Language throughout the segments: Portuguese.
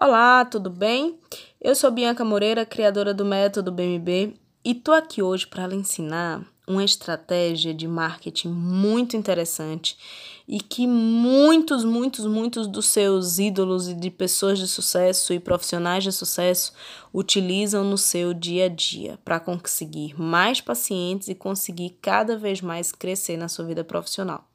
Olá, tudo bem? Eu sou Bianca Moreira, criadora do método BMB, e tô aqui hoje para lhe ensinar uma estratégia de marketing muito interessante e que muitos, muitos, muitos dos seus ídolos e de pessoas de sucesso e profissionais de sucesso utilizam no seu dia a dia para conseguir mais pacientes e conseguir cada vez mais crescer na sua vida profissional.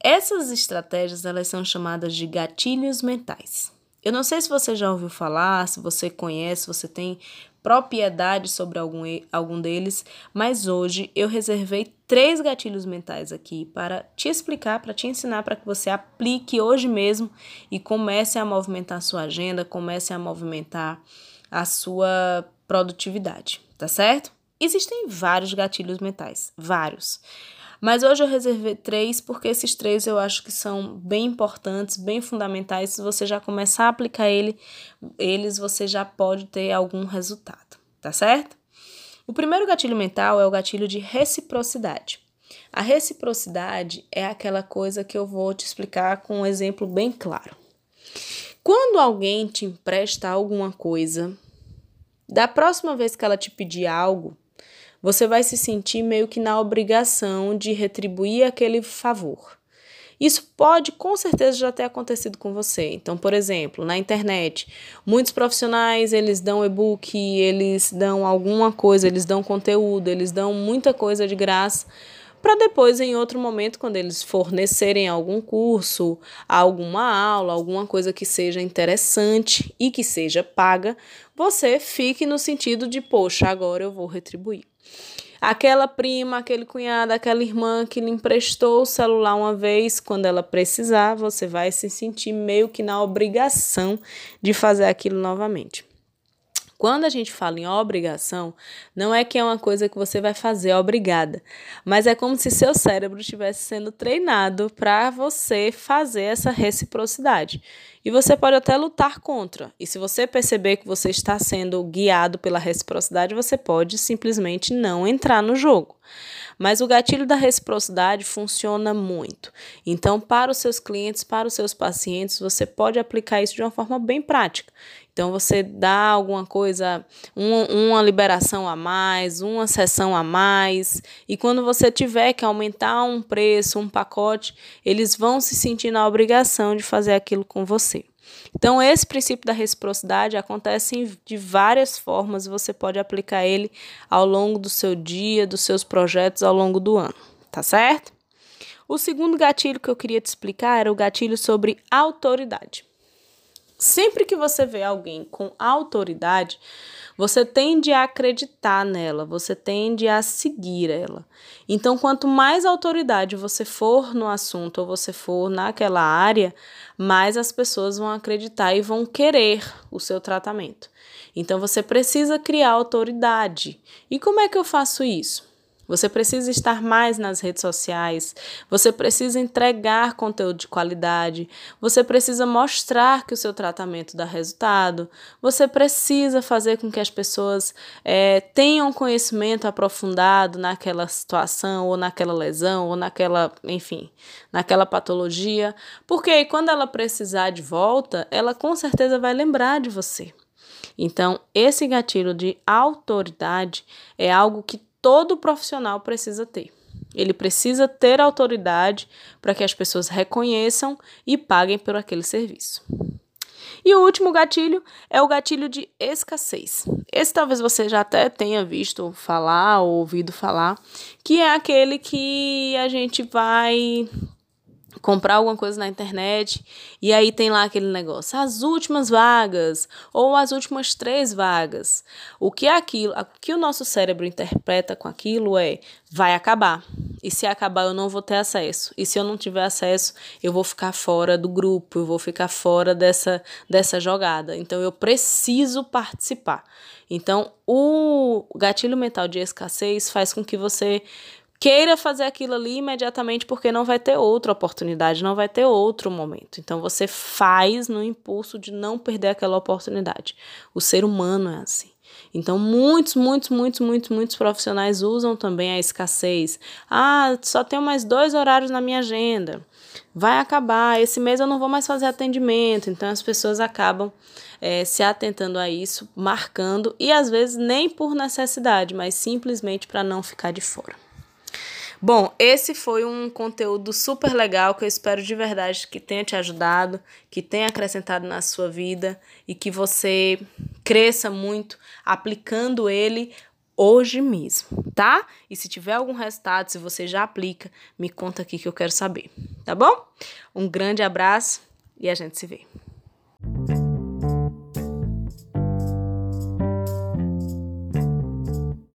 Essas estratégias elas são chamadas de gatilhos mentais. Eu não sei se você já ouviu falar, se você conhece, se você tem propriedade sobre algum, algum deles, mas hoje eu reservei três gatilhos mentais aqui para te explicar, para te ensinar, para que você aplique hoje mesmo e comece a movimentar a sua agenda, comece a movimentar a sua produtividade, tá certo? Existem vários gatilhos mentais, vários. Mas hoje eu reservei três, porque esses três eu acho que são bem importantes, bem fundamentais. Se você já começar a aplicar ele, eles, você já pode ter algum resultado, tá certo? O primeiro gatilho mental é o gatilho de reciprocidade. A reciprocidade é aquela coisa que eu vou te explicar com um exemplo bem claro. Quando alguém te empresta alguma coisa, da próxima vez que ela te pedir algo, você vai se sentir meio que na obrigação de retribuir aquele favor. Isso pode com certeza já ter acontecido com você. Então, por exemplo, na internet, muitos profissionais, eles dão e-book, eles dão alguma coisa, eles dão conteúdo, eles dão muita coisa de graça para depois em outro momento quando eles fornecerem algum curso, alguma aula, alguma coisa que seja interessante e que seja paga, você fique no sentido de, poxa, agora eu vou retribuir. Aquela prima, aquele cunhado, aquela irmã que lhe emprestou o celular uma vez, quando ela precisar, você vai se sentir meio que na obrigação de fazer aquilo novamente. Quando a gente fala em obrigação, não é que é uma coisa que você vai fazer obrigada, mas é como se seu cérebro estivesse sendo treinado para você fazer essa reciprocidade. E você pode até lutar contra. E se você perceber que você está sendo guiado pela reciprocidade, você pode simplesmente não entrar no jogo. Mas o gatilho da reciprocidade funciona muito. Então, para os seus clientes, para os seus pacientes, você pode aplicar isso de uma forma bem prática. Então, você dá alguma coisa, um, uma liberação a mais, uma sessão a mais, e quando você tiver que aumentar um preço, um pacote, eles vão se sentir na obrigação de fazer aquilo com você. Então, esse princípio da reciprocidade acontece de várias formas, você pode aplicar ele ao longo do seu dia, dos seus projetos ao longo do ano, tá certo? O segundo gatilho que eu queria te explicar era o gatilho sobre autoridade. Sempre que você vê alguém com autoridade, você tende a acreditar nela, você tende a seguir ela. Então, quanto mais autoridade você for no assunto ou você for naquela área, mais as pessoas vão acreditar e vão querer o seu tratamento. Então, você precisa criar autoridade. E como é que eu faço isso? Você precisa estar mais nas redes sociais, você precisa entregar conteúdo de qualidade, você precisa mostrar que o seu tratamento dá resultado, você precisa fazer com que as pessoas é, tenham conhecimento aprofundado naquela situação, ou naquela lesão, ou naquela, enfim, naquela patologia, porque quando ela precisar de volta, ela com certeza vai lembrar de você. Então, esse gatilho de autoridade é algo que todo profissional precisa ter. Ele precisa ter autoridade para que as pessoas reconheçam e paguem por aquele serviço. E o último gatilho é o gatilho de escassez. Esse talvez você já até tenha visto falar ou ouvido falar, que é aquele que a gente vai comprar alguma coisa na internet e aí tem lá aquele negócio, as últimas vagas ou as últimas três vagas. O que é aquilo? O que o nosso cérebro interpreta com aquilo é vai acabar. E se acabar eu não vou ter acesso. E se eu não tiver acesso, eu vou ficar fora do grupo, eu vou ficar fora dessa dessa jogada. Então eu preciso participar. Então, o gatilho mental de escassez faz com que você queira fazer aquilo ali imediatamente porque não vai ter outra oportunidade, não vai ter outro momento. Então você faz no impulso de não perder aquela oportunidade. O ser humano é assim. Então, muitos, muitos, muitos, muitos, muitos profissionais usam também a escassez. Ah, só tenho mais dois horários na minha agenda. Vai acabar, esse mês eu não vou mais fazer atendimento. Então, as pessoas acabam é, se atentando a isso, marcando, e às vezes nem por necessidade, mas simplesmente para não ficar de fora. Bom, esse foi um conteúdo super legal que eu espero de verdade que tenha te ajudado, que tenha acrescentado na sua vida e que você cresça muito aplicando ele hoje mesmo, tá? E se tiver algum resultado, se você já aplica, me conta aqui que eu quero saber, tá bom? Um grande abraço e a gente se vê.